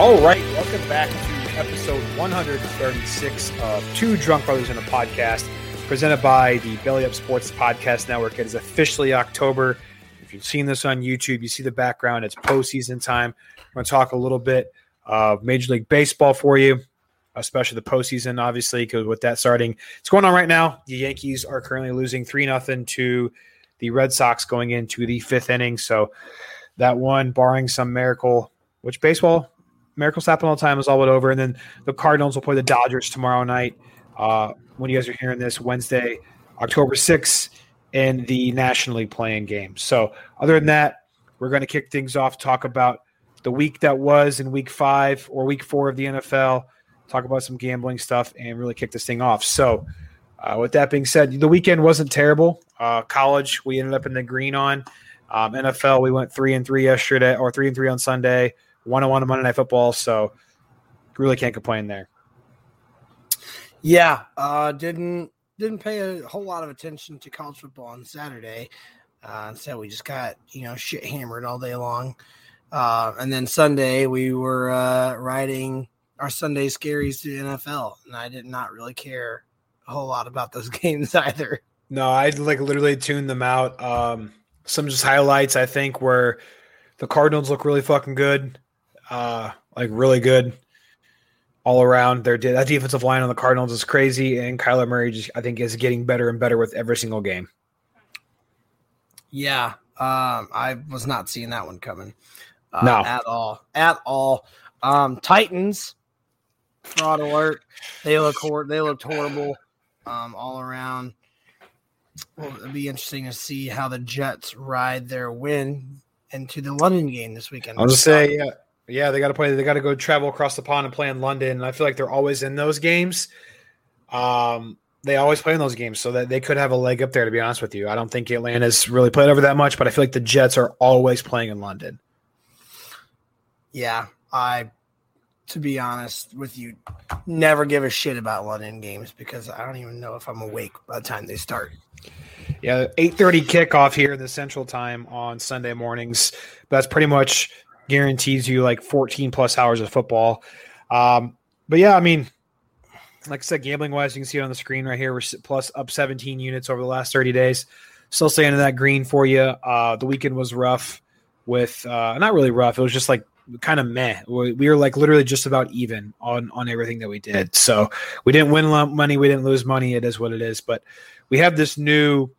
All right, welcome back to episode 136 of Two Drunk Brothers in a Podcast, presented by the Belly Up Sports Podcast Network. It is officially October. If you've seen this on YouTube, you see the background. It's postseason time. I'm going to talk a little bit of Major League Baseball for you, especially the postseason, obviously, because with that starting, it's going on right now. The Yankees are currently losing 3 0 to the Red Sox going into the fifth inning. So that one, barring some miracle, which baseball miracles happen all the time is all but over. And then the Cardinals will play the Dodgers tomorrow night. Uh, when you guys are hearing this, Wednesday, October 6th, in the National League playing game. So, other than that, we're going to kick things off, talk about the week that was in week five or week four of the NFL, talk about some gambling stuff, and really kick this thing off. So, uh, with that being said, the weekend wasn't terrible. Uh, college, we ended up in the green on. Um, NFL, we went three and three yesterday, or three and three on Sunday one on one Monday Night Football. So really can't complain there. Yeah, uh, didn't didn't pay a whole lot of attention to college football on Saturday. Uh, instead, we just got you know shit hammered all day long. Uh, and then Sunday we were uh, riding our Sunday scaries to the NFL, and I did not really care a whole lot about those games either. No, I like literally tuned them out. Um, some just highlights I think were the Cardinals look really fucking good uh, like really good all around. Their that defensive line on the Cardinals is crazy, and Kyler Murray just I think is getting better and better with every single game. Yeah, um, I was not seeing that one coming. Uh, no, at all, at all. Um, Titans fraud alert. They look hor- they looked horrible um, all around. Well, it'll be interesting to see how the Jets ride their win into the London game this weekend. I'll just say, yeah, yeah, they got to play. They got to go travel across the pond and play in London. And I feel like they're always in those games. Um, they always play in those games, so that they could have a leg up there. To be honest with you, I don't think Atlanta's really played over that much, but I feel like the Jets are always playing in London. Yeah, I, to be honest with you, never give a shit about London games because I don't even know if I'm awake by the time they start. Yeah, eight thirty kickoff here in the Central Time on Sunday mornings. That's pretty much guarantees you like 14 plus hours of football. Um, but yeah, I mean, like I said, gambling wise, you can see it on the screen right here. We're plus up 17 units over the last 30 days. Still staying in that green for you. Uh, the weekend was rough with, uh, not really rough. It was just like kind of meh. We, we were like literally just about even on, on everything that we did. So we didn't win money. We didn't lose money. It is what it is. But we have this new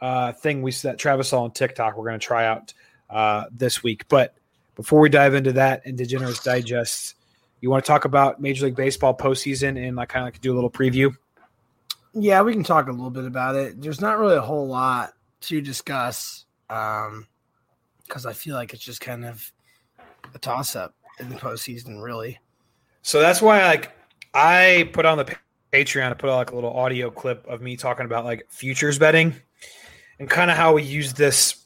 uh, thing we set Travis saw on TikTok. We're going to try out uh, this week. But before we dive into that and Degenerates Digest, you want to talk about Major League Baseball postseason and like kind of like do a little preview? Yeah, we can talk a little bit about it. There's not really a whole lot to discuss um, because I feel like it's just kind of a toss up in the postseason, really. So that's why, like, I put on the Patreon to put out like a little audio clip of me talking about like futures betting and kind of how we use this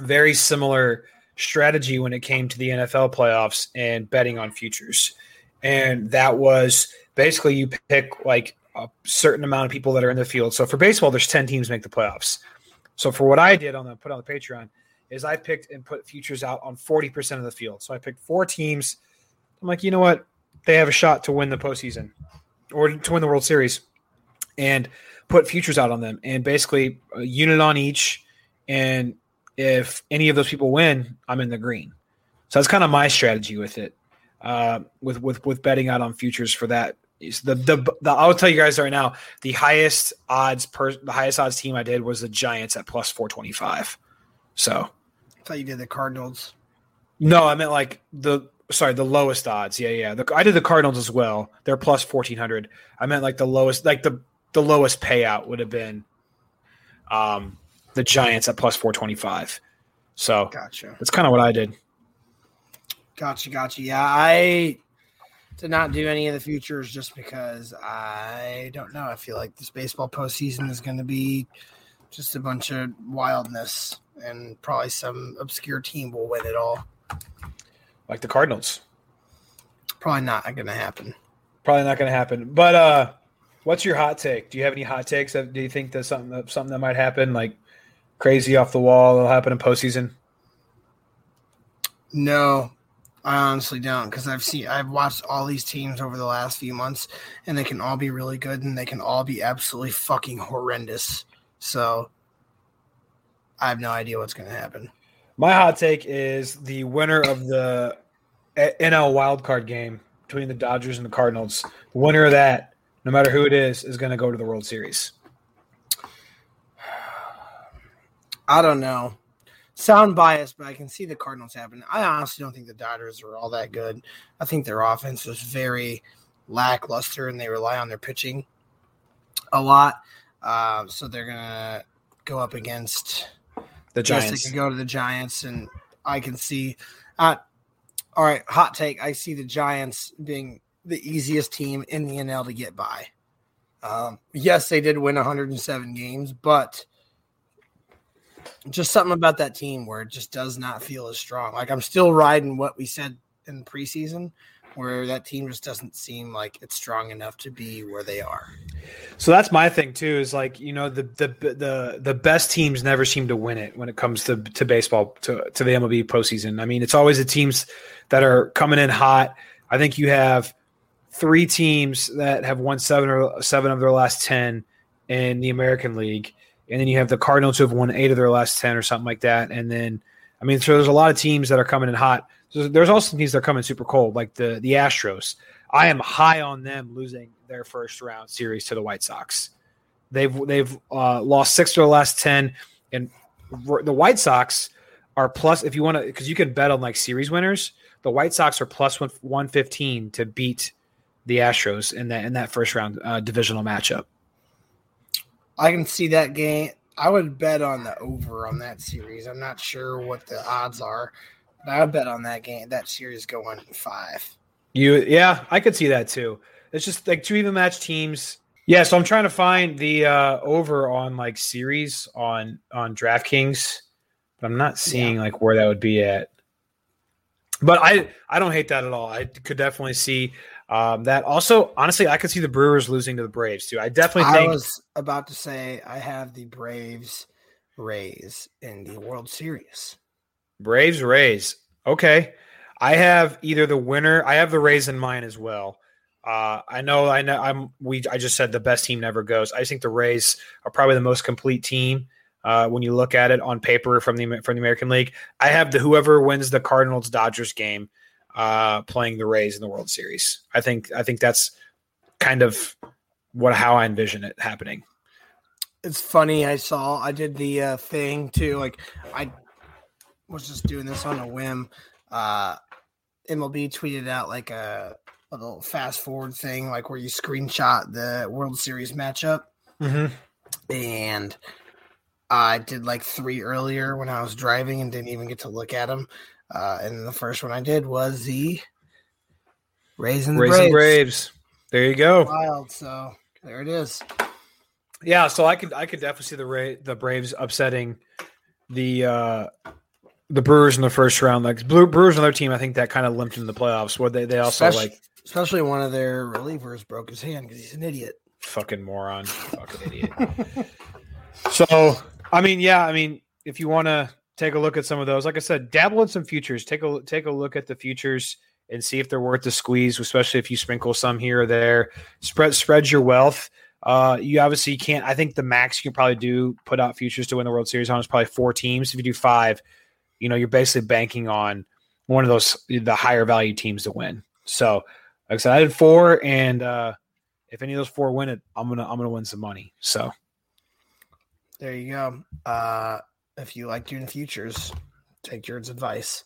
very similar strategy when it came to the NFL playoffs and betting on futures. And that was basically you pick like a certain amount of people that are in the field. So for baseball, there's 10 teams make the playoffs. So for what I did on the put on the Patreon is I picked and put futures out on 40% of the field. So I picked four teams. I'm like, you know what? They have a shot to win the postseason or to win the World Series and put futures out on them and basically a unit on each and if any of those people win, I'm in the green. So that's kind of my strategy with it, uh, with with with betting out on futures for that. Is the, the the I'll tell you guys right now, the highest odds per the highest odds team I did was the Giants at plus four twenty five. So I thought you did the Cardinals. No, I meant like the sorry, the lowest odds. Yeah, yeah. The, I did the Cardinals as well. They're plus fourteen hundred. I meant like the lowest, like the the lowest payout would have been, um, the Giants at plus four twenty five. So Gotcha. that's kind of what I did. Gotcha. Gotcha. Yeah, I did not do any of the futures just because I don't know. I feel like this baseball postseason is going to be just a bunch of wildness, and probably some obscure team will win it all. Like the Cardinals. Probably not going to happen. Probably not going to happen. But uh, what's your hot take? Do you have any hot takes? Do you think that something that something that might happen, like crazy off the wall, will happen in postseason? No, I honestly don't because I've seen I've watched all these teams over the last few months, and they can all be really good, and they can all be absolutely fucking horrendous. So I have no idea what's going to happen. My hot take is the winner of the eh, NL wildcard game between the Dodgers and the Cardinals. The winner of that, no matter who it is, is going to go to the World Series. I don't know. Sound biased, but I can see the Cardinals happen. I honestly don't think the Dodgers are all that good. I think their offense is very lackluster, and they rely on their pitching a lot. Uh, so they're gonna go up against The Giants. they can go to the Giants, and I can see. Uh, all right, hot take. I see the Giants being the easiest team in the NL to get by. Um, yes, they did win 107 games, but just something about that team where it just does not feel as strong. Like I'm still riding what we said in preseason, where that team just doesn't seem like it's strong enough to be where they are. So that's my thing too. Is like you know the the the the best teams never seem to win it when it comes to to baseball to to the MLB postseason. I mean, it's always the teams that are coming in hot. I think you have three teams that have won seven or seven of their last ten in the American League, and then you have the Cardinals who have won eight of their last ten or something like that. And then I mean, so there's a lot of teams that are coming in hot. So there's also teams that are coming super cold, like the the Astros. I am high on them losing their first round series to the White Sox. They've they've uh, lost six of their last ten, and the White Sox are plus. If you want to, because you can bet on like series winners, the White Sox are plus one fifteen to beat the Astros in that in that first round uh, divisional matchup. I can see that game. I would bet on the over on that series. I'm not sure what the odds are, but I would bet on that game, that series going five. You yeah, I could see that too. It's just like two even match teams. Yeah, so I'm trying to find the uh over on like series on on DraftKings, but I'm not seeing like where that would be at. But I I don't hate that at all. I could definitely see um that. Also, honestly, I could see the Brewers losing to the Braves too. I definitely I was about to say I have the Braves Rays in the World Series. Braves Rays. Okay. I have either the winner. I have the Rays in mine as well. Uh, I know. I know. I'm. We. I just said the best team never goes. I think the Rays are probably the most complete team uh, when you look at it on paper from the from the American League. I have the whoever wins the Cardinals Dodgers game uh, playing the Rays in the World Series. I think. I think that's kind of what how I envision it happening. It's funny. I saw I did the uh, thing too. Like I was just doing this on a whim. Uh, MLB tweeted out like a, a little fast forward thing, like where you screenshot the World Series matchup. Mm-hmm. and I did like three earlier when I was driving and didn't even get to look at them. Uh, and the first one I did was the Raising the Braves. Braves. There you go. Wild, so there it is. Yeah, so I could I could definitely see the Ra- the Braves upsetting the uh the Brewers in the first round. Like Blue, Brewers, another team I think that kind of limped in the playoffs. Where they they also especially, like especially one of their relievers broke his hand because he's an idiot. fucking moron, fucking idiot. so I mean, yeah, I mean, if you want to take a look at some of those, like I said, dabble in some futures. Take a take a look at the futures and see if they're worth the squeeze, especially if you sprinkle some here or there. Spread spread your wealth. Uh, you obviously can't. I think the max you can probably do put out futures to win the World Series on is probably four teams. If you do five, you know you're basically banking on one of those the higher value teams to win. So, like I said, I did four, and uh, if any of those four win it, I'm gonna I'm gonna win some money. So There you go. Uh, if you like doing futures, take Jared's advice.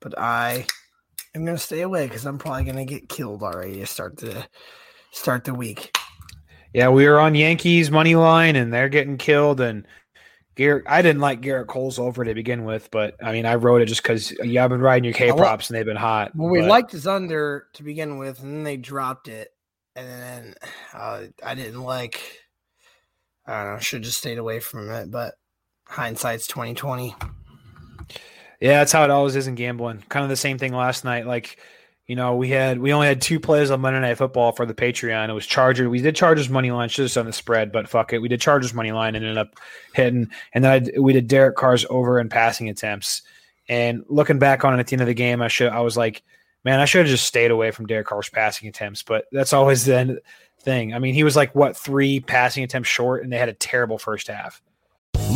but I am going to stay away because I'm probably going to get killed already to start the start the week. Yeah, we were on Yankees money line, and they're getting killed. And Gerrit, I didn't like Gerrit Cole's over to begin with, but I mean, I wrote it just because yeah, I've been riding your K props and they've been hot. Well, we but- liked his under to begin with, and then they dropped it, and then uh, I didn't like. I don't know. Should just stayed away from it, but hindsight's twenty twenty. Yeah, that's how it always is in gambling. Kind of the same thing last night. Like, you know, we had we only had two plays on Monday Night Football for the Patreon. It was Charger. We did Chargers money line. Have done the spread, but fuck it. We did Chargers money line and ended up hitting. And then I, we did Derek Carr's over and passing attempts. And looking back on it at the end of the game, I should I was like, man, I should have just stayed away from Derek Carr's passing attempts. But that's always the thing. I mean, he was like what three passing attempts short, and they had a terrible first half.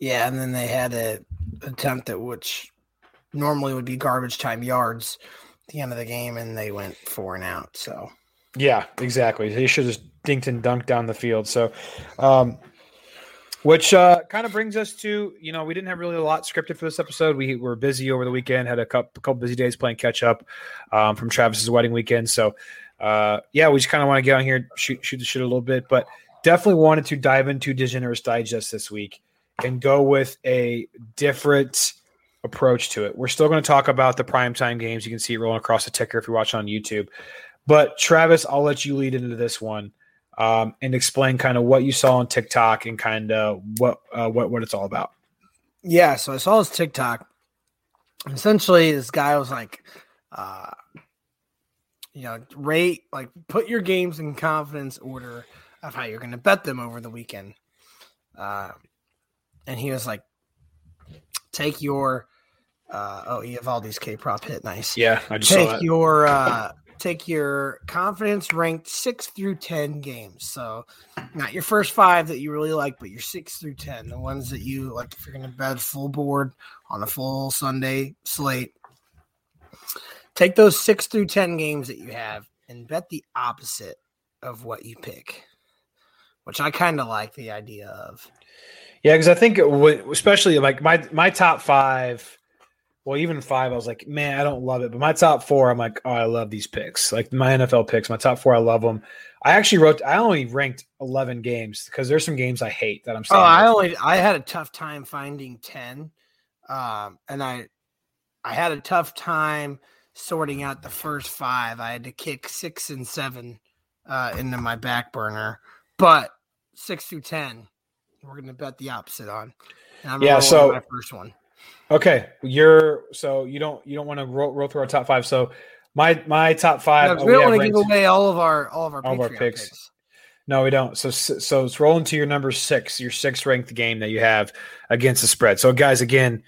Yeah, and then they had a attempt at which normally would be garbage time yards at the end of the game, and they went four and out. So Yeah, exactly. They should have dinked and dunked down the field. So, um, which uh, kind of brings us to you know we didn't have really a lot scripted for this episode. We were busy over the weekend, had a couple, couple busy days playing catch up um, from Travis's wedding weekend. So, uh, yeah, we just kind of want to get on here, shoot shoot the shit a little bit, but definitely wanted to dive into Degenerates Digest this week and go with a different approach to it. We're still going to talk about the primetime games. You can see it rolling across the ticker if you're watching on YouTube. But Travis, I'll let you lead into this one um, and explain kind of what you saw on TikTok and kind of what uh, what what it's all about. yeah, so I saw his TikTok. Essentially, this guy was like, uh, you know, rate like put your games in confidence order of how you're going to bet them over the weekend. Uh, and he was like, take your uh, oh, Eovaldi's K prop hit nice. Yeah, I just saw take your uh take your confidence ranked six through ten games. So not your first five that you really like, but your six through ten, the ones that you like if you're gonna bet full board on a full Sunday slate. Take those six through ten games that you have and bet the opposite of what you pick. Which I kind of like the idea of. Yeah, because I think especially like my my top five, well, even five, I was like, man, I don't love it. But my top four, I'm like, oh, I love these picks. Like my NFL picks, my top four, I love them. I actually wrote, I only ranked 11 games because there's some games I hate that I'm Oh. I only I had a tough time finding ten, um, and I I had a tough time sorting out the first five. I had to kick six and seven uh, into my back burner, but six through ten, we're gonna bet the opposite on. I'm Yeah, so- my first one. Okay, you're so you don't you don't want to roll, roll through our top five. So my my top five. No, uh, we don't want to give away all of our all of our, all of our picks. picks. No, we don't. So so it's rolling to your number six, your sixth ranked game that you have against the spread. So guys, again,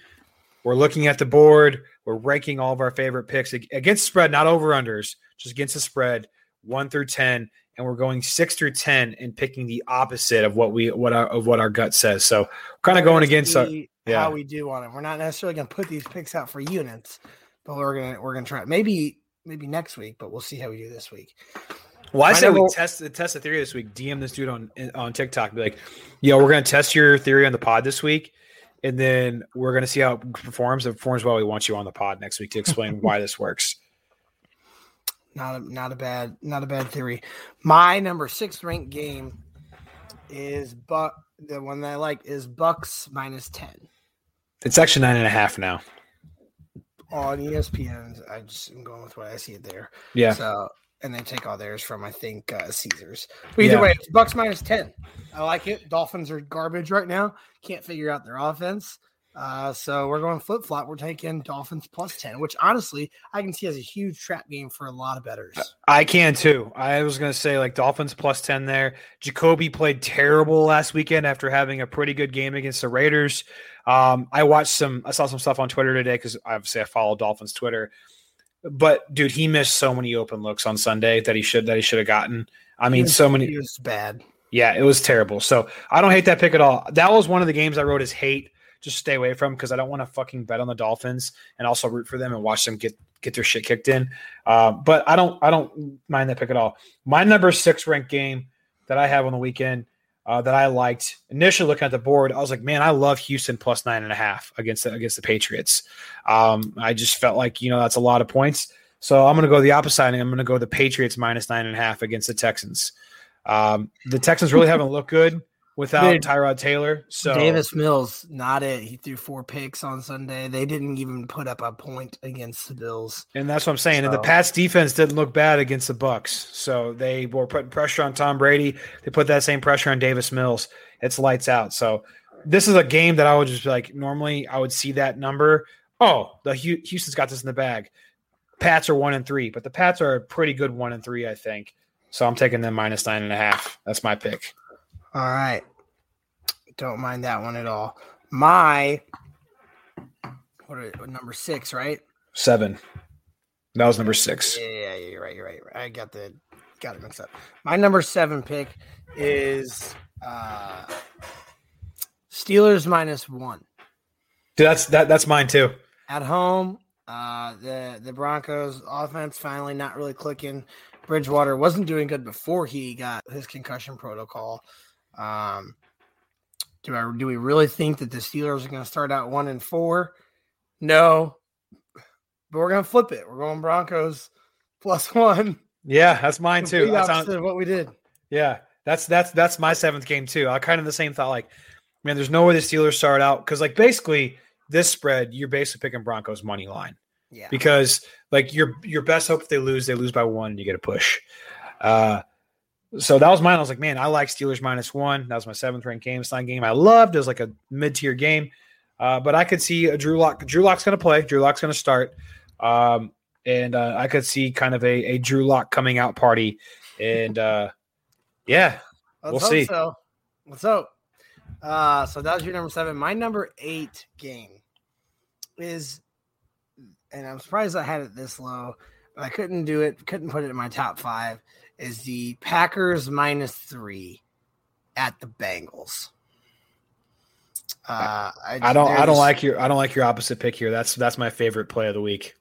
we're looking at the board. We're ranking all of our favorite picks against spread, not over unders, just against the spread, one through ten, and we're going six through ten and picking the opposite of what we what our of what our gut says. So kind of going against uh, our, yeah. how we do on it. We're not necessarily going to put these picks out for units, but we're gonna we're gonna try maybe maybe next week, but we'll see how we do this week. Well, I I say we test test the theory this week. DM this dude on on TikTok. Be like, yo, we're gonna test your theory on the pod this week, and then we're gonna see how it performs. If it performs well, we want you on the pod next week to explain why this works. Not a not a bad not a bad theory. My number six ranked game is but the one that I like is Bucs minus ten It's actually nine and a half now. on ESPN. I just am going with what I see it there. Yeah, So and they take all theirs from I think uh, Caesars. But either Yeah. way, it's Bucs minus ten. I like it. Dolphins are garbage right now. Can't figure out their offense. Uh, so we're going flip flop. We're taking Dolphins plus 10, which honestly I can see as a huge trap game for a lot of betters. I can too. I was going to say like Dolphins plus 10 there. Jacoby played terrible last weekend after having a pretty good game against the Raiders. Um, I watched some, I saw some stuff on Twitter today because obviously I follow Dolphins Twitter. But dude, he missed so many open looks on Sunday that he should that he should have gotten. I mean, was, so many. It was bad. Yeah, it was terrible. So I don't hate that pick at all. That was one of the games I wrote as hate just stay away from because I don't want to fucking bet on the Dolphins and also root for them and watch them get get their shit kicked in. Uh, but I don't I don't mind that pick at all. My number six ranked game that I have on the weekend uh, that I liked initially looking at the board, I was like, man, I love Houston plus nine and a half against the, against the Patriots. Um, I just felt like you know that's a lot of points. So I'm going to go the opposite, and I'm going to go the Patriots minus nine and a half against the Texans. Um, the Texans really haven't looked good without Dude, Tyrod Taylor. So Davis Mills, not it. He threw four picks on Sunday. They didn't even put up a point against the Bills. And that's what I'm saying. So. And the Pats defense didn't look bad against the Bucs. So they were putting pressure on Tom Brady. They put that same pressure on Davis Mills. It's lights out. So this is a game that I would just be like normally I would see that number. Oh, the Houston's got this in the bag. Pats are one and three, but the Pats are a pretty good one and three, I think. So I'm taking them minus nine and a half. That's my pick. All right. Don't mind that one at all. My what are, number six, right? Seven. That was number six. Yeah, yeah, yeah, you're right. You're right. I got the got it mixed up. My number seven pick is uh Steelers minus one. Dude, that's that that's mine too. At home, uh the the Broncos offense finally not really clicking. Bridgewater wasn't doing good before he got his concussion protocol. Um, do I do we really think that the Steelers are going to start out one and four? No, but we're going to flip it. We're going Broncos plus one. Yeah, that's mine too. That's opposite what we did. Yeah, that's that's that's my seventh game too. I kind of the same thought. Like, man, there's no way the Steelers start out because like basically this spread, you're basically picking Broncos money line. Yeah. Because like your your best hope if they lose, they lose by one, and you get a push. Uh, so that was mine. I was like, man, I like Steelers minus one. That was my seventh ranked game. A game I loved. It was like a mid tier game. Uh, but I could see a Drew Lock. Drew Lock's going to play. Drew Lock's going to start. Um, and uh, I could see kind of a, a Drew Lock coming out party. And uh, yeah, Let's we'll see. So. What's up? Uh, so that was your number seven. My number eight game is, and I'm surprised I had it this low, I couldn't do it, couldn't put it in my top five is the Packers minus three at the Bengals. Uh, I, I don't. I don't like your. I don't like your opposite pick here. That's that's my favorite play of the week.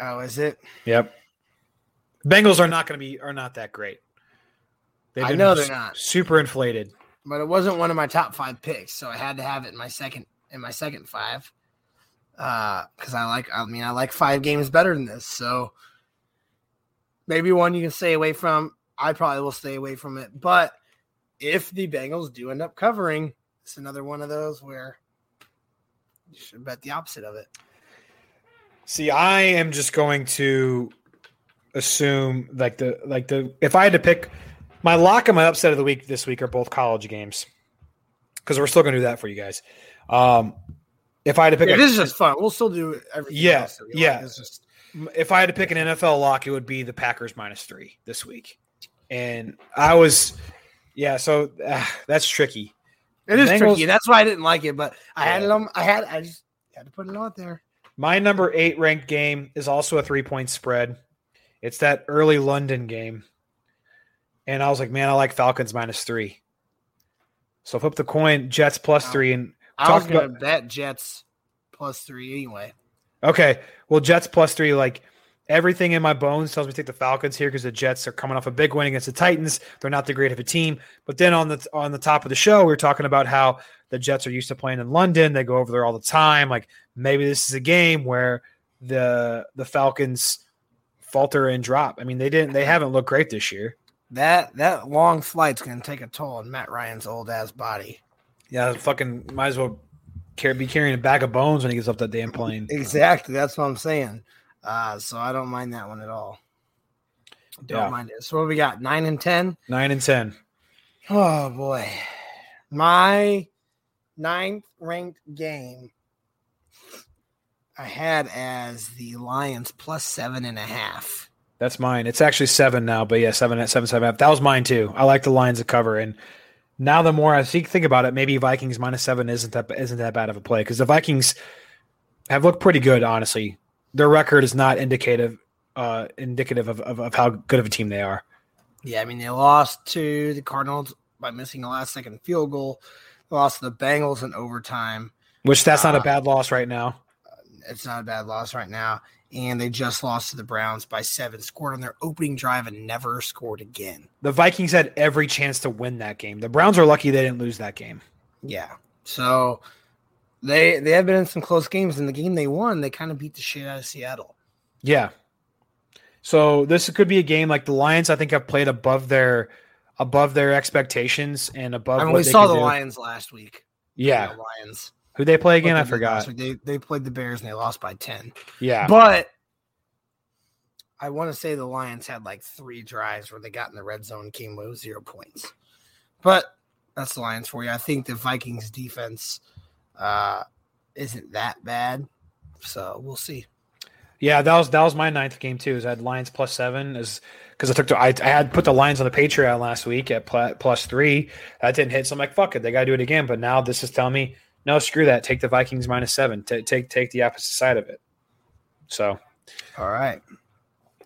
Oh, is it? Yep. Bengals are not going to be are not that great. I know they're not super inflated. But it wasn't one of my top five picks, so I had to have it in my second in my second five. Uh, because I like. I mean, I like five games better than this. So maybe one you can stay away from. I probably will stay away from it. But if the Bengals do end up covering, it's another one of those where you should bet the opposite of it. See, I am just going to assume like the like the if I had to pick my lock and my upset of the week this week are both college games because we're still going to do that for you guys. Um, if I had to pick, yeah, a, this is just fun. We'll still do everything. Yeah, yeah. Like. It's just if I had to pick an NFL lock, it would be the Packers minus three this week and I was, yeah. So uh, that's tricky. It is Bengals, tricky. That's why I didn't like it, but I had it on. I had. I just had to put it out there. My number eight ranked game is also a three point spread. It's that early London game, and I was like, man, I like Falcons minus three. So flip the coin, Jets plus three, and I was gonna about, bet Jets plus three anyway. Okay, well, Jets plus three, like Everything in my bones tells me to take the Falcons here because the Jets are coming off a big win against the Titans. They're not the great of a team. But then on the on the top of the show, we are talking about how the Jets are used to playing in London. They go over there all the time. Like maybe this is a game where the the Falcons falter and drop. I mean, they didn't they haven't looked great this year. That that long flight's gonna take a toll on Matt Ryan's old ass body. Yeah, fucking might as well be carrying a bag of bones when he gets off that damn plane. Exactly. That's what I'm saying. Uh, so I don't mind that one at all. Don't yeah. mind it. So what we got? Nine and ten? Nine and ten. Oh boy. My ninth ranked game I had as the Lions plus seven and a half. That's mine. It's actually seven now, but yeah, seven at seven seven half. That was mine too. I like the Lions to cover, and now the more I think think about it, maybe Vikings minus seven isn't that isn't that bad of a play because the Vikings have looked pretty good. Honestly, their record is not indicative uh, indicative of, of, of how good of a team they are. Yeah, I mean they lost to the Cardinals by missing a last second field goal. They lost to the Bengals in overtime. Which that's not Uh, a bad loss right now. It's not a bad loss right now. And they just lost to the Browns by seven, scored on their opening drive and never scored again. The Vikings had every chance to win that game. The Browns are lucky they didn't lose that game. Yeah. So they they have been in some close games. In the game they won, they kind of beat the shit out of Seattle. Yeah. So this could be a game like the Lions. I think have played above their above their expectations and above. I mean, we saw the do. Lions last week. Yeah. The Lions. Who they play again? What I they did last forgot. They they played the Bears and they lost by ten. Yeah. But I want to say the Lions had like three drives where they got in the red zone, and came away with zero points. But that's the Lions for you. I think the Vikings defense uh, isn't that bad, so we'll see. Yeah, that was that was my ninth game too. Is I had Lions plus seven is because I took the I, I had put the Lions on the Patreon last week at pl- plus three. That didn't hit, so I'm like, fuck it, they got to do it again. But now this is telling me, no, screw that. Take the Vikings minus seven. Ta take take the opposite side of it. So All right.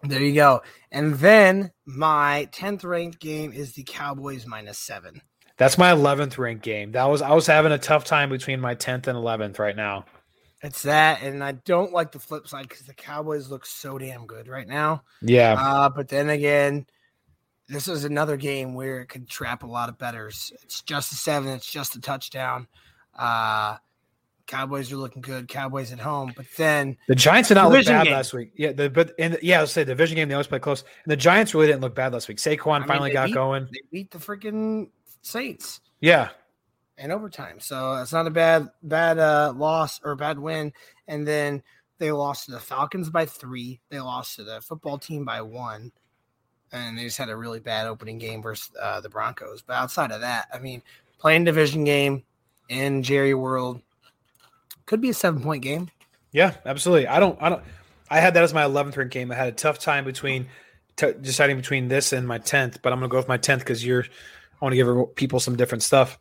There you go. And then my 10th ranked game is the Cowboys minus seven. That's my eleventh ranked game. That was I was having a tough time between my tenth and eleventh right now. It's that, and I don't like the flip side because the Cowboys look so damn good right now. Yeah, Uh, but then again, this is another game where it could trap a lot of betters. It's just a seven. It's just a touchdown. Uh, Cowboys are looking good. Cowboys at home, but then the Giants did not look bad game. last week. Yeah, the, but and yeah, I was say the division game they always play close. And the Giants really didn't look bad last week. Saquon I mean, finally got beat- going. They beat the freaking Saints. Yeah, And overtime. So it's not a bad bad uh, loss or bad win. And then they lost to the Falcons by three. They lost to the football team by one. And they just had a really bad opening game versus uh, the Broncos. But outside of that, I mean, playing division game in Jerry World could be a seven point game. Yeah, absolutely. I don't. I don't. I had that as my 11th ranked game. I had a tough time between t- deciding between this and my 10th, but I'm going to go with my 10th because you're. I want to give people some different stuff.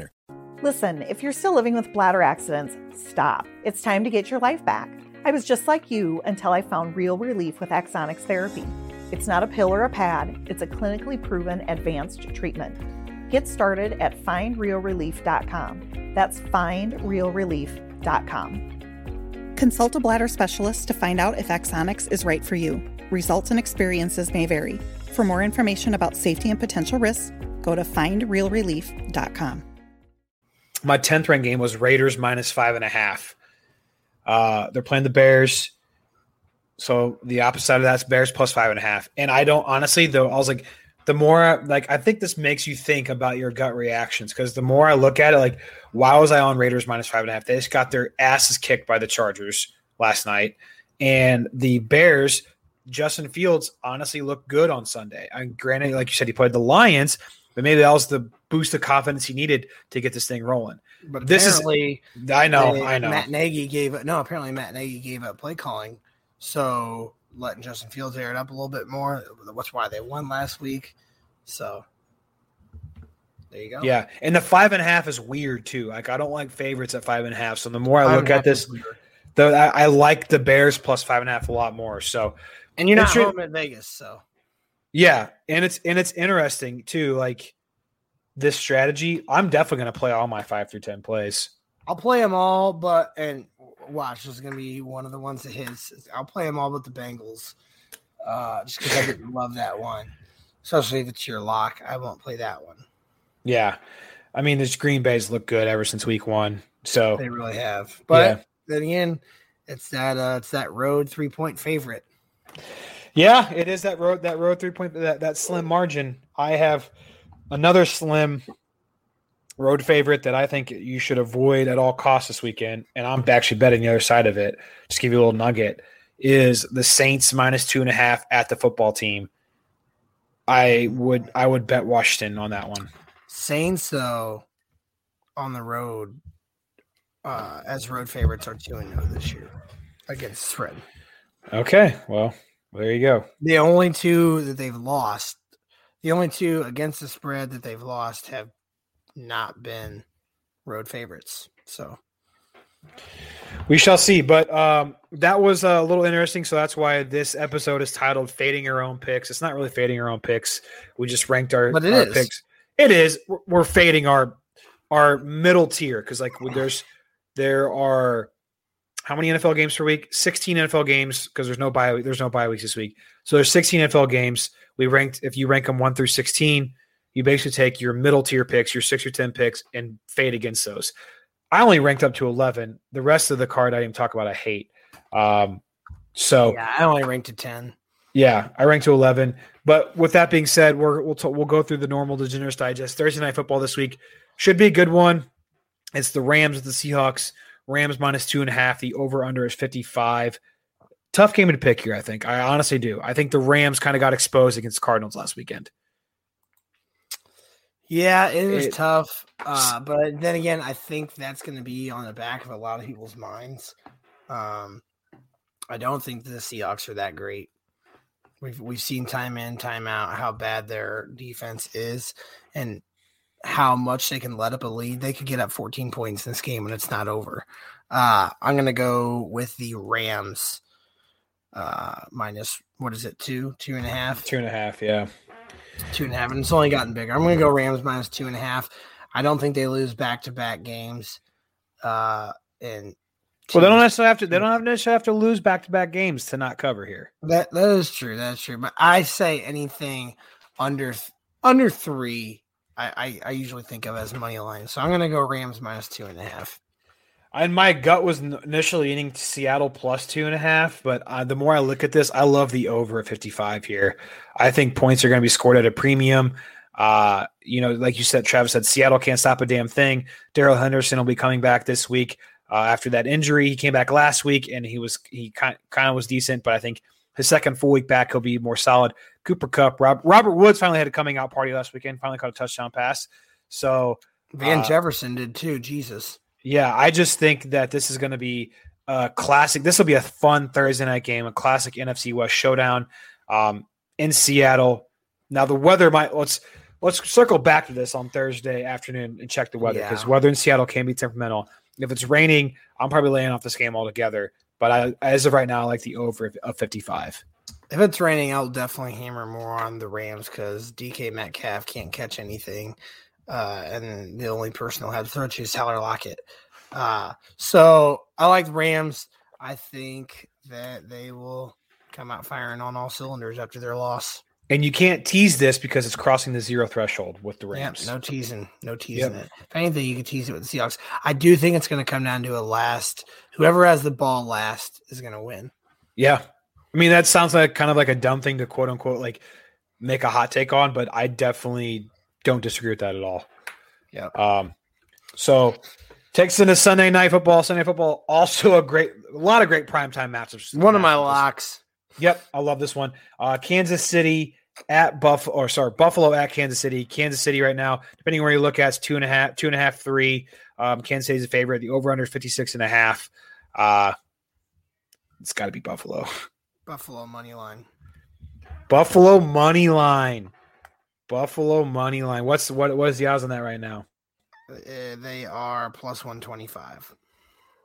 Listen, if you're still living with bladder accidents, stop. It's time to get your life back. I was just like you until I found real relief with Axonics therapy. It's not a pill or a pad, it's a clinically proven advanced treatment. Get started at findrealrelief.com. That's findrealrelief.com. Consult a bladder specialist to find out if Axonics is right for you. Results and experiences may vary. For more information about safety and potential risks, go to findrealrelief.com. My 10th ranked game was Raiders minus five and a half. Uh, they're playing the Bears. So the opposite of that's Bears plus five and a half. And I don't honestly though, I was like, the more like I think this makes you think about your gut reactions because the more I look at it, like why was I on Raiders minus five and a half? They just got their asses kicked by the Chargers last night, and the Bears. Justin Fields honestly looked good on Sunday. I granted, like you said, he played the Lions, but maybe that was the boost of confidence he needed to get this thing rolling. But This is I know, they- I know. Matt Nagy gave it. No, apparently Matt Nagy gave up play calling, so letting Justin Fields air it up a little bit more. That's why they won last week. So there you go. Yeah, and the five and a half is weird too. Like I don't like favorites at five and a half. So the more I look at this, the I, I like the Bears plus five and a half a lot more. So and you're not home at Vegas, so yeah, and it's and it's interesting too. Like this strategy, I'm definitely going to play all my five through ten plays. I'll play them all. But and watch, this is gonna be one of the ones that hits. I'll play them all, but the Bengals, uh, just because I didn't love that one, especially if it's your lock. I won't play that one. Yeah, I mean, this Green Bay's look good ever since week one. So They really have. But yeah. then again, It's that uh, it's that road three point favorite. Yeah, it is that road that road three point that, that slim margin. I have another slim road favorite that I think you should avoid at all costs this weekend, and I'm actually betting the other side of it. Just give you a little nugget is the Saints minus two and a half at the football team. I would I would bet Washington on that one. Saints though on the road uh, as road favorites are two and zero this year against spread. Okay, well there you go. The only two that they've lost, the only two against the spread that they've lost have not been road favorites. So we shall see. But um, that was a little interesting. So that's why this episode is titled "Fading Your Own Picks." It's not really fading our own picks. We just ranked our, but it our is. picks. It is. We're, we're fading our our middle tier because like there's there are how many NFL games per week? 16 NFL games because there's no bye there's no bye weeks this week. So there's 16 NFL games. We ranked if you rank them 1 through 16, you basically take your middle tier picks, your 6 or 10 picks and fade against those. I only ranked up to 11. The rest of the card I didn't talk about I hate. Um so yeah, I only ranked to 10. Yeah, I ranked to 11. But with that being said, we're, we'll t- we'll go through the normal Degenerates Digest. Thursday night football this week should be a good one. It's the Rams with the Seahawks. Rams minus two and a half. The over under is 55. Tough game to pick here, I think. I honestly do. I think the Rams kind of got exposed against Cardinals last weekend. Yeah, it is it, tough. Uh, but then again, I think that's going to be on the back of a lot of people's minds. Um, I don't think the Seahawks are that great. We've we've seen time in, time out how bad their defense is, and how much they can let up a lead. They could get up 14 points in this game and it's not over. Uh, I'm going to go with the Rams uh, minus, what is it, two, two and a half? Two and a half, yeah. Two and a half. And it's only gotten bigger. I'm going to go Rams minus two and a half. I don't think they lose back to back games. Uh, and well, they don't necessarily have to. They don't have necessarily have to lose back to back games to not cover here. That that is true. That's true. But I say anything under under three I, I, I usually think of as money line. So I'm going to go Rams minus two and a half. And my gut was initially leaning Seattle plus two and a half, but uh, the more I look at this, I love the over at 55 here. I think points are going to be scored at a premium. Uh, you know, like you said, Travis said, Seattle can't stop a damn thing. Darrell Henderson will be coming back this week uh, after that injury. He came back last week and he was he kind kind of was decent, but I think his second full week back, he'll be more solid. Cooper Kupp, Rob, Robert Woods finally had a coming out party last weekend. Finally caught a touchdown pass. So Van uh, Jefferson did too. Jesus. Yeah, I just think that this is going to be a classic. This will be a fun Thursday night game, a classic NFC West showdown um, in Seattle. Now the weather might let's let's circle back to this on Thursday afternoon and check the weather because yeah. weather in Seattle can be temperamental. If it's raining, I'm probably laying off this game altogether. But I, as of right now, I like the over of 55. If it's raining, I'll definitely hammer more on the Rams because DK Metcalf can't catch anything. Uh, and the only person who'll have to throw to is Tyler Lockett. Uh, so I like the Rams. I think that they will come out firing on all cylinders after their loss. And you can't tease this because it's crossing the zero threshold with the Rams. Yep, no teasing, no teasing yep. it. If anything, you can tease it with the Seahawks. I do think it's going to come down to a last. Whoever has the ball last is going to win. Yeah, I mean that sounds like kind of like a dumb thing to quote unquote like make a hot take on, but I definitely don't disagree with that at all. Yeah. Um. So takes into Sunday night football. Sunday football also a great, a lot of great primetime matchups. One of my locks. Yep, I love this one. Uh, Kansas City at Buffalo, or sorry, Buffalo at Kansas City. Kansas City right now, depending where you look at, it's two and a half, two and a half, three. Um, Kansas City's a favorite. The over under 56 and a half. Uh, it's got to be Buffalo. Buffalo money line. Buffalo money line. Buffalo money line. What's what? What is the odds on that right now? Uh, they are plus 125.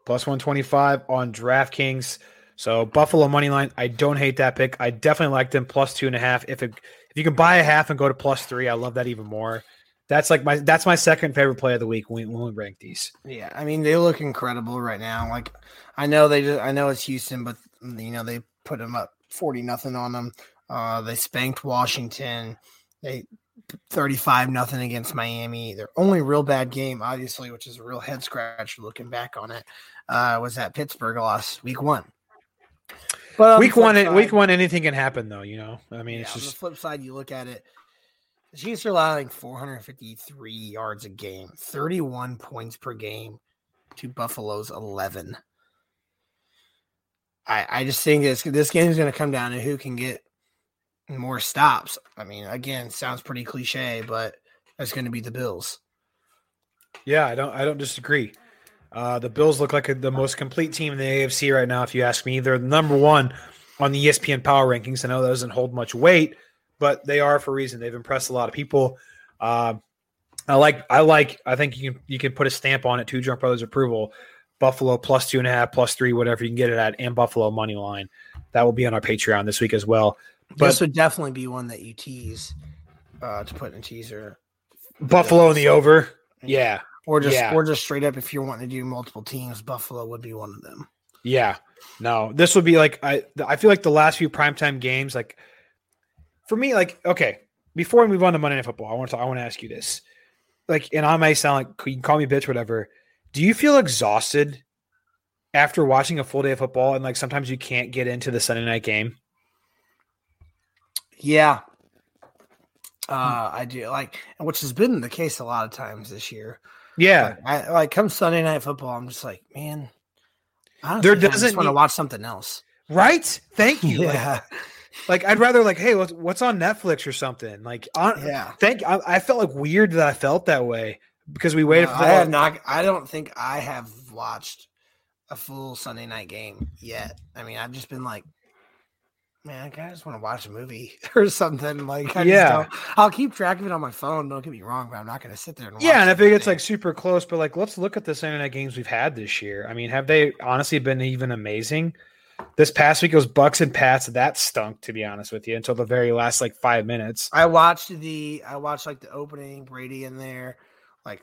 Plus 125 on DraftKings. So Buffalo money line, I don't hate that pick. I definitely like them plus two and a half. If it, if you can buy a half and go to plus three, I love that even more. That's like my that's my second favorite play of the week when, when we rank these. Yeah, I mean they look incredible right now. Like I know they just, I know it's Houston, but you know they put them up forty nothing on them. Uh, they spanked Washington. They 35 nothing against Miami. Their only real bad game, obviously, which is a real head scratcher looking back on it, uh, was that Pittsburgh loss week one. But on week one, side, week one, anything can happen, though. You know, I mean, yeah, it's just on the flip side. You look at it. The Chiefs are allowing 453 yards a game, 31 points per game, to Buffalo's 11. I I just think this this game is going to come down to who can get more stops. I mean, again, sounds pretty cliche, but that's going to be the Bills. Yeah, I don't I don't disagree. Uh, the Bills look like a, the most complete team in the AFC right now. If you ask me, they're the number one on the ESPN Power Rankings. I know that doesn't hold much weight, but they are for a reason. They've impressed a lot of people. Uh, I like. I like. I think you can you can put a stamp on it. Two Drunk Brothers approval. Buffalo plus two and a half, plus three, whatever you can get it at, and Buffalo money line. That will be on our Patreon this week as well. But this would definitely be one that you tease uh, to put in a teaser. Buffalo in the over. Yeah. Or just yeah. or just straight up if you're wanting to do multiple teams, Buffalo would be one of them. Yeah. No, this would be like I I feel like the last few primetime games, like for me, like, okay, before we move on to Monday Night Football, I want to I want to ask you this. Like, and I may sound like you can call me bitch, whatever. Do you feel exhausted after watching a full day of football and like sometimes you can't get into the Sunday night game? Yeah. Uh, I do like, which has been the case a lot of times this year. Yeah, like, I, like come Sunday night football, I'm just like, man, I there doesn't want to watch something else, right? Thank you. yeah, like, like, I'd rather like, hey, what's what's on Netflix or something? Like, on, yeah. Thank. I, I, felt like weird that I felt that way because we waited. No, for I have not. I don't think I have watched a full Sunday night game yet. I mean, I've just been like, man, I just want to watch a movie or something. Like, I yeah, I'll keep track of it on my phone. Don't get me wrong, but I'm not going to sit there and yeah. And I think it's like super close, but like, let's look at the Sunday night games we've had this year. I mean, have they honestly been even amazing? This past week it was Bucs and Pats. That stunk, to be honest with you, until the very last like five minutes. I watched the I watched like the opening Brady in there, like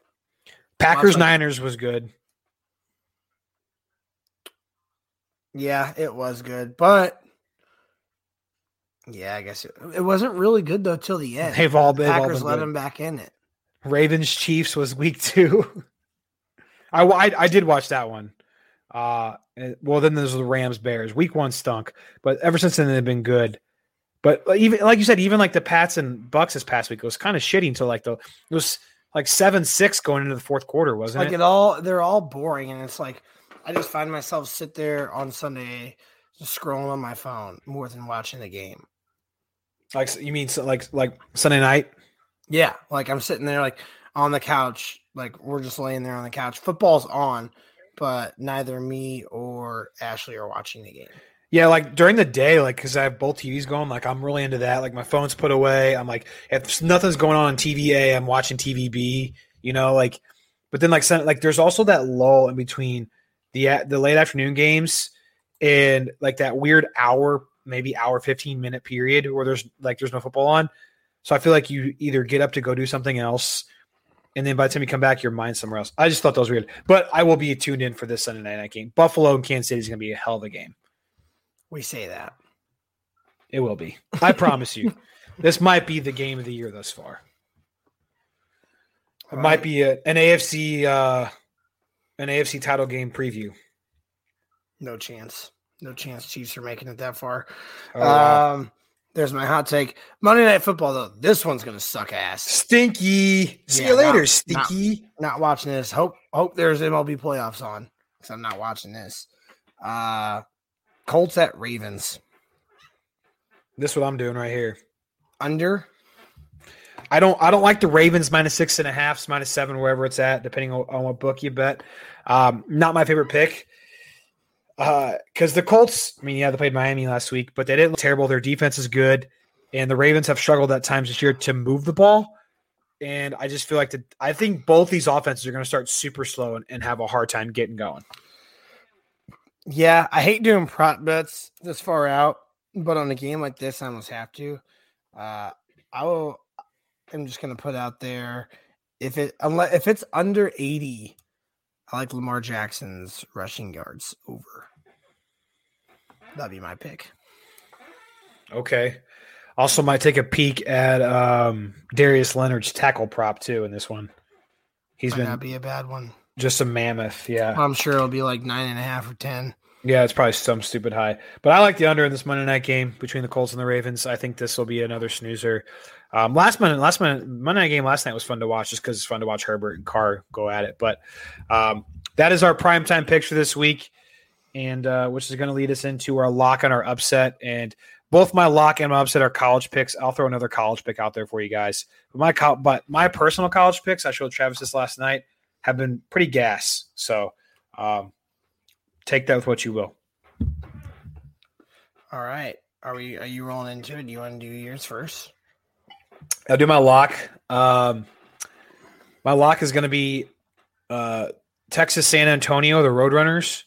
Packers watched, like, Niners was good. Yeah, it was good, but yeah, I guess it, it wasn't really good though till the end. They've all been. Packers all let good. them back in it. Ravens Chiefs was week two. I, I, I did watch that one. Uh, well, then there's the Rams Bears. Week one stunk, but ever since then they've been good. But even like you said, even like the Pats and Bucs this past week was kind of shitty until like the it was like seven six going into the fourth quarter, wasn't like it? it all they're all boring, and it's like I just find myself sit there on Sunday just scrolling on my phone more than watching the game. Like you mean like like Sunday night? Yeah, like I'm sitting there like on the couch, like we're just laying there on the couch. Football's on, but neither me or Ashley are watching the game. Yeah, like during the day, like because I have both TVs going, like I'm really into that. Like my phone's put away. I'm like, if nothing's going on on TVA, I'm watching TVB. You know, like, but then like like there's also that lull in between the the late afternoon games and like that weird hour maybe hour 15 minute period where there's like there's no football on. So I feel like you either get up to go do something else, and then by the time you come back, your mind's somewhere else. I just thought that was weird. But I will be tuned in for this Sunday night, game. Buffalo and Kansas City is going to be a hell of a game. We say that. It will be. I promise you. This might be the game of the year thus far. It right. might be a, an AFC uh, an AFC title game preview. No chance. No chance Chiefs are making it that far. Oh, wow. Um, there's my hot take. Monday Night Football, though, this one's gonna suck ass. Stinky. See yeah, you later, not, Stinky. Not, not, watching this. Hope hope there's MLB playoffs on because I'm not watching this. Uh Colts at Ravens. This is what I'm doing right here. Under. I don't. I don't like the Ravens minus six and a half, minus seven, wherever it's at, depending on, on what book you bet. Um, not my favorite pick because uh, the Colts, I mean, yeah, they played Miami last week, but they didn't look terrible. Their defense is good, and the Ravens have struggled at times this year to move the ball. And I just feel like the, I think both these offenses are going to start super slow and, and have a hard time getting going. Yeah, I hate doing prop bets this far out, but on a game like this, I almost have to. Uh, I will. I'm just going to put out there if it unless if it's under 80 I like Lamar Jackson's rushing yards over. That'd be my pick. Okay. Also, might take a peek at um, Darius Leonard's tackle prop too in this one. He's Might been not be a bad one. just a mammoth. Yeah, I'm sure it'll be like nine and a half or ten. yeah, it's probably some stupid high. But I like the under in this Monday night game between the Colts and the Ravens. I think this will be another snoozer. Um, last Monday, last Monday, Monday night game last night was fun to watch just because it's fun to watch Herbert and Carr go at it. But um, that is our primetime picks for this week, and uh, which is going to lead us into our lock and our upset. And both my lock and my upset are college picks. I'll throw another college pick out there for you guys. But my co- but my personal college picks, I showed Travis this last night, have been pretty gas. So um, take that with what you will. All right. Are we? Are you rolling into it? Do you want to do yours first? I'll do my lock. Um, my lock is going to be uh, Texas San Antonio, the Roadrunners,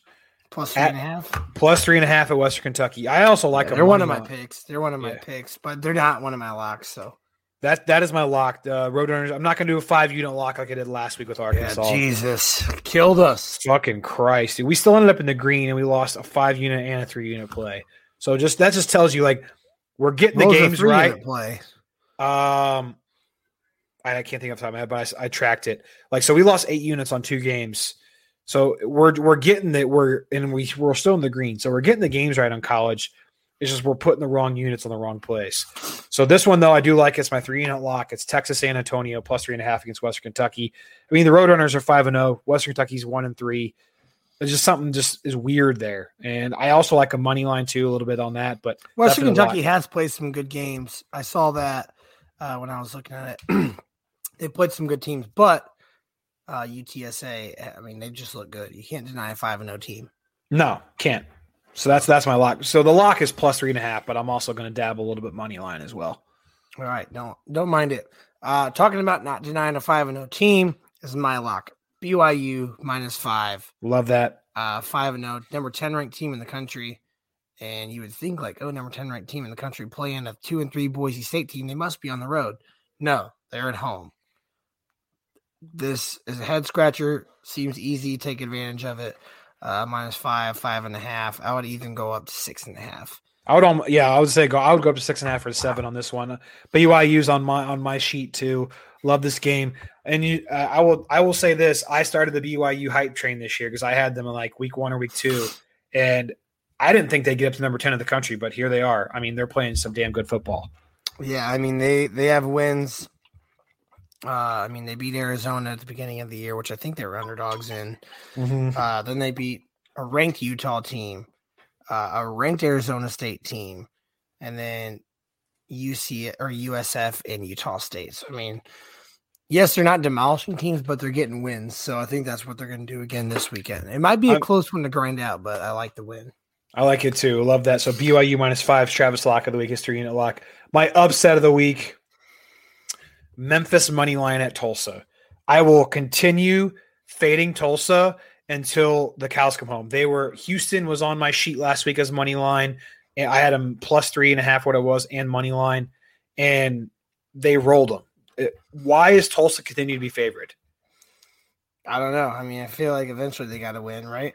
Plus three At- and a half. plus three and a half at Western Kentucky. I also like Yeah, them they're one of my picks. They're one of my Yeah. picks, but they're not one of my locks. So That that is my lock. Uh, Roadrunners. I'm not going to do a five unit lock like I did last week with yeah, Arkansas. Jesus killed us. Fucking Christ, dude. We still ended up in the green, and we lost a five unit and a three unit play. So just that just tells you like we're getting the games right. Play. Um, I, I can't think of the top of my head, but I tracked it. Like, so we lost eight units on two games. So we're we're getting that we're and we we're still in the green. So we're getting the games right on college. It's just we're putting the wrong units on the wrong place. So this one though, I do like. It's my three unit lock. It's Texas San Antonio plus three and a half against Western Kentucky. I mean, the Roadrunners are five and zero. Western Kentucky's one and three. There's just something just is weird there. And I also like a money line too, a little bit on that. But Western definitely a lock. Kentucky has played some good games. I saw that uh, when I was looking at it. they played some good teams, but uh, UTSA, I mean, they just look good. You can't deny a five and zero team. No, can't. So that's that's my lock. So the lock is plus three and a half, but I'm also going to dabble a little bit money line as well. All right, don't don't mind it. Uh, talking about not denying a five and zero team is my lock. BYU minus five. Love that. uh, five and zero, number ten ranked team in the country. And you would think like, oh, number ten ranked team in the country playing a two and three Boise State team, they must be on the road. No, they're at home. This is a head scratcher. Seems easy. Take advantage of it. Uh, minus five, five and a half. I would even go up to six and a half. I would, almo- yeah, I would say go. I would go up to six and a half or seven on this one. But BYU's on my on my sheet too. Love this game, and you, uh, I will I will say this: I started the BYU hype train this year because I had them in like week one or week two, and I didn't think they'd get up to number ten in the country, but here they are. I mean, they're playing some damn good football. Yeah, I mean they they have wins. Uh, I mean they beat Arizona at the beginning of the year, which I think they were underdogs in. Uh, then they beat a ranked Utah team, uh, a ranked Arizona State team, and then UC or USF and Utah State. So I mean, yes, they're not demolishing teams, but they're getting wins. So I think that's what they're going to do again this weekend. It might be a I'm- close one to grind out, but I like the win. I like it too. Love that. So BYU minus five, Travis lock of the week is three unit lock. My upset of the week, Memphis money line at Tulsa. I will continue fading Tulsa until the cows come home. They were Houston was on my sheet last week as money line, I had them plus three and a half, what it was, and money line, and they rolled them. Why is Tulsa continue to be favored? I don't know. I mean, I feel like eventually they got to win, right?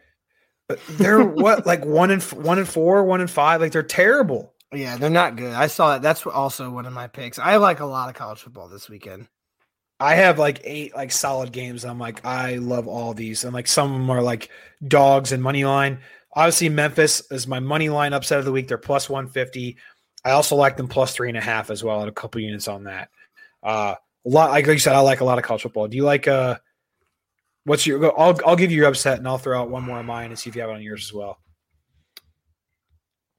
They're what like one and one and four, one and five. Like they're terrible. Yeah, they're not good. I saw that. That's also one of my picks. I like a lot of college football this weekend. I have like eight like solid games. I'm like, I love all these. And like some of them are like dogs and money line. Obviously, Memphis is my money line upset of the week. They're plus 150. I also like them plus three and a half as well and a couple units on that. Uh a lot like you said, I like a lot of college football. Do you like uh what's your I'll I'll give you your upset and I'll throw out one more of mine and see if you have it on yours as well.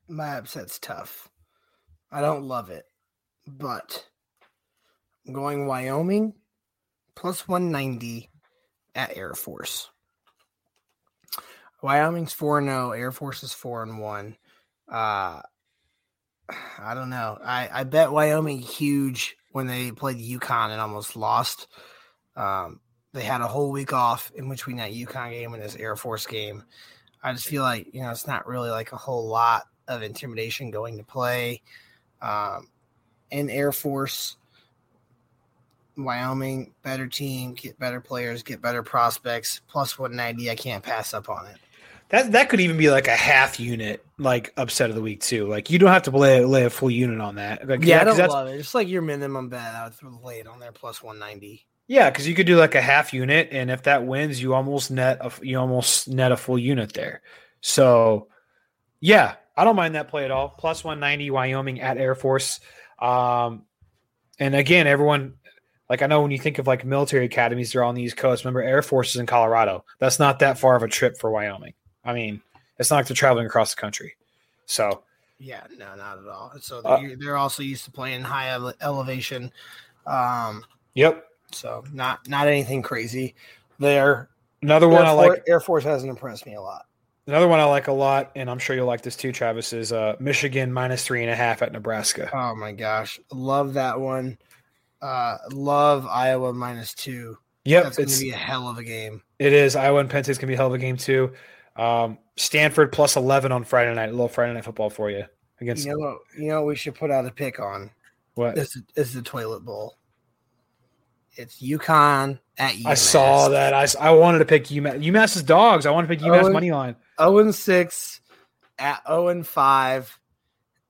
My upset's tough. I don't love it, but I'm going Wyoming plus 190 at Air Force. Wyoming's 4 0, Air Force is 4 and 1. Uh I don't know. I, I bet Wyoming huge when they played UConn and almost lost. Um, they had a whole week off in between that UConn game and this Air Force game. I just feel like, you know, it's not really like a whole lot of intimidation going to play. Um, in Air Force, Wyoming, better team, get better players, get better prospects, plus 190. I can't pass up on it. That that could even be like a half unit, like upset of the week too. Like you don't have to lay lay a full unit on that. Like, yeah, I don't love it. It's like your minimum bet. I would throw the late on there plus one ninety. Yeah, because you could do like a half unit, and if that wins, you almost net a you almost net a full unit there. So, yeah, I don't mind that play at all. Plus one ninety Wyoming at Air Force, um, and again, everyone like I know when you think of like military academies, they're on the East Coast. Remember, Air Force is in Colorado. That's not that far of a trip for Wyoming. I mean, it's not like they're traveling across the country. So, Yeah, no, not at all. So Uh, they're, they're also used to playing high ele- elevation. Um, yep, so not not anything crazy. There, another one I like. Air Force hasn't impressed me a lot. Another one I like a lot, and I'm sure you'll like this too, Travis, is uh, Michigan minus three and a half at Nebraska. Oh my gosh, love that one. Uh, love Iowa minus two. Yep, that's gonna be a hell of a game. It is. Iowa and Penn State's gonna be a hell of a game too. Um, Stanford plus eleven on Friday night. A little Friday night football for you against You know what? You know what we should put out a pick on. what? Is is the toilet bowl? It's UConn at UMass. I saw that. I, I wanted to pick UMass. UMass is dogs. I want to pick UMass Owen- money line. and six at zero and five,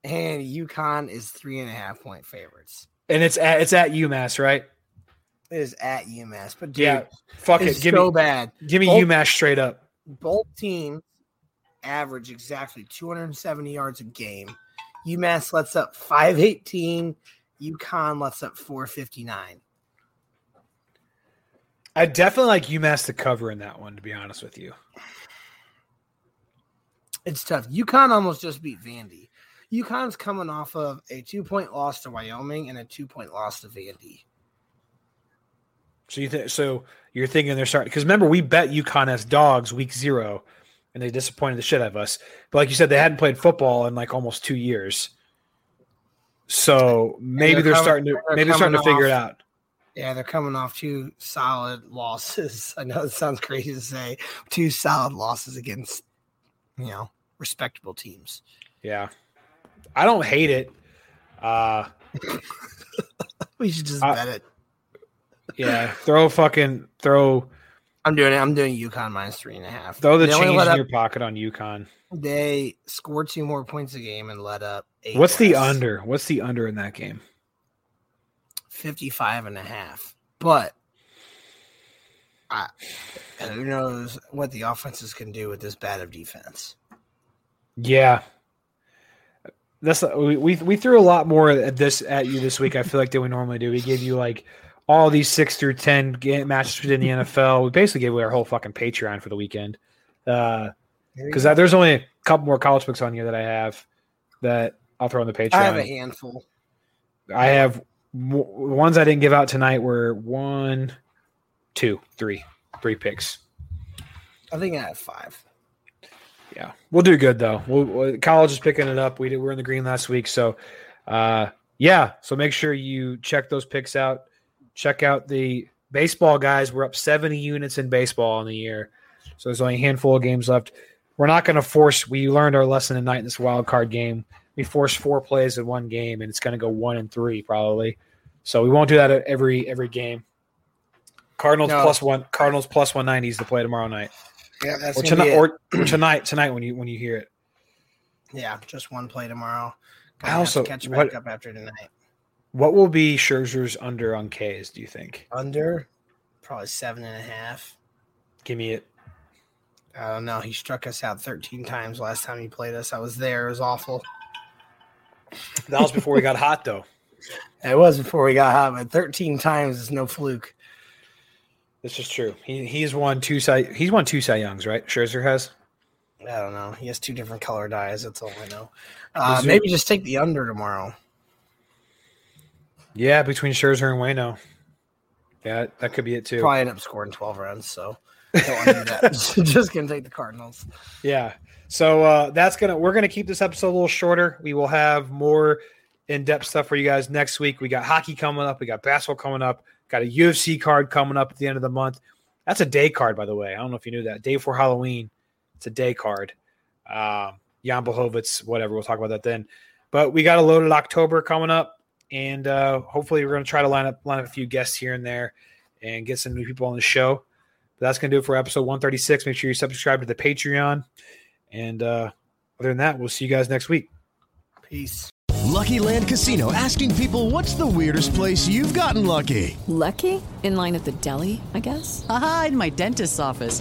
and UConn is three and a half point favorites. And it's at it's at UMass, right? It is at UMass, but dude, yeah. Fuck it. Give so me bad. Give me Both- UMass straight up. Both teams average exactly 270 yards a game. UMass lets up 518. UConn lets up 459. I definitely like UMass to cover in that one. To be honest with you. It's tough. UConn almost just beat Vandy. UConn's coming off of a two point loss to Wyoming and a two point loss to Vandy. So you think so? You're thinking they're starting because remember we bet UConn as dogs week zero, and they disappointed the shit out of us. But like you said, they hadn't played football in like almost two years. So maybe they're they're, coming- starting to they're maybe they're starting to figure it out. Yeah, they're coming off two solid losses. I know it sounds crazy to say two solid losses against, you know, respectable teams. Yeah, I don't hate it. Uh, We should just I- bet it. yeah, throw fucking throw I'm doing it. I'm doing UConn minus three and a half. throw the They change in up- your pocket on UConn. They scored two more points a game and let up eight. What's the under? What's the under in that game? 55 and a half. But I, who knows what the offenses can do with this bad of defense. Yeah. That's we, we we threw a lot more at this at you this week. I feel like than we normally do. We gave you like all these six through ten game matches within the NFL. We basically gave away our whole fucking Patreon for the weekend. Uh, because there's only a couple more college books on here that I have that I'll throw on the Patreon. I have a handful. I have w- ones I didn't give out tonight were one, two, three, three picks. I think I have five. Yeah, we'll do good though. We'll, we'll- college is picking it up. We did, we're in the green last week, so uh, yeah. So make sure you check those picks out. Check out the baseball guys. We're up seventy units in baseball in the year, so there's only a handful of games left. We're not going to force. We learned our lesson tonight in this wild card game. We force four plays in one game, and it's going to go one and three probably. So we won't do that at every every game. Cardinals No. plus one. Cardinals plus one ninety is the play tomorrow night Yeah, that's or tonight, or, or tonight, tonight when you when you hear it. yeah, just one play tomorrow. I Gonna to also- catch back what- up after tonight. What will be Scherzer's under on K's? Do you think? Under probably seven and a half. Give me it. I don't know. He struck us out 13 times last time he played us. I was there. It was awful. That was before we got hot, though. It was before we got hot, but 13 times is no fluke. This is true. He he's won two Cy he's won two Cy Youngs, right? Scherzer has. I don't know. He has two different color dyes. That's all I know. Uh, maybe just take the under tomorrow. Yeah, between Scherzer and Waino. Yeah, that could be it too. Probably end up scoring 12 runs. So don't want to do that. just gonna take the Cardinals. Yeah. So uh, that's gonna we're gonna keep this episode a little shorter. We will have more in-depth stuff for you guys next week. We got hockey coming up. We got basketball coming up. Got a UFC card coming up at the end of the month. That's a day card, by the way. I don't know if you knew that. Day before Halloween. It's a day card. Um, Jan Blachowicz, whatever. We'll talk about that then. But we got a loaded October coming up, and uh, hopefully we're going to try to line up line up a few guests here and there, and get some new people on the show. But that's going to do it for episode 136. Make sure you subscribe to the Patreon. And uh, other than that, we'll see you guys next week. Peace. Lucky Land Casino asking people what's the weirdest place you've gotten lucky? Lucky? In line at the deli, I guess? Aha, in my dentist's office.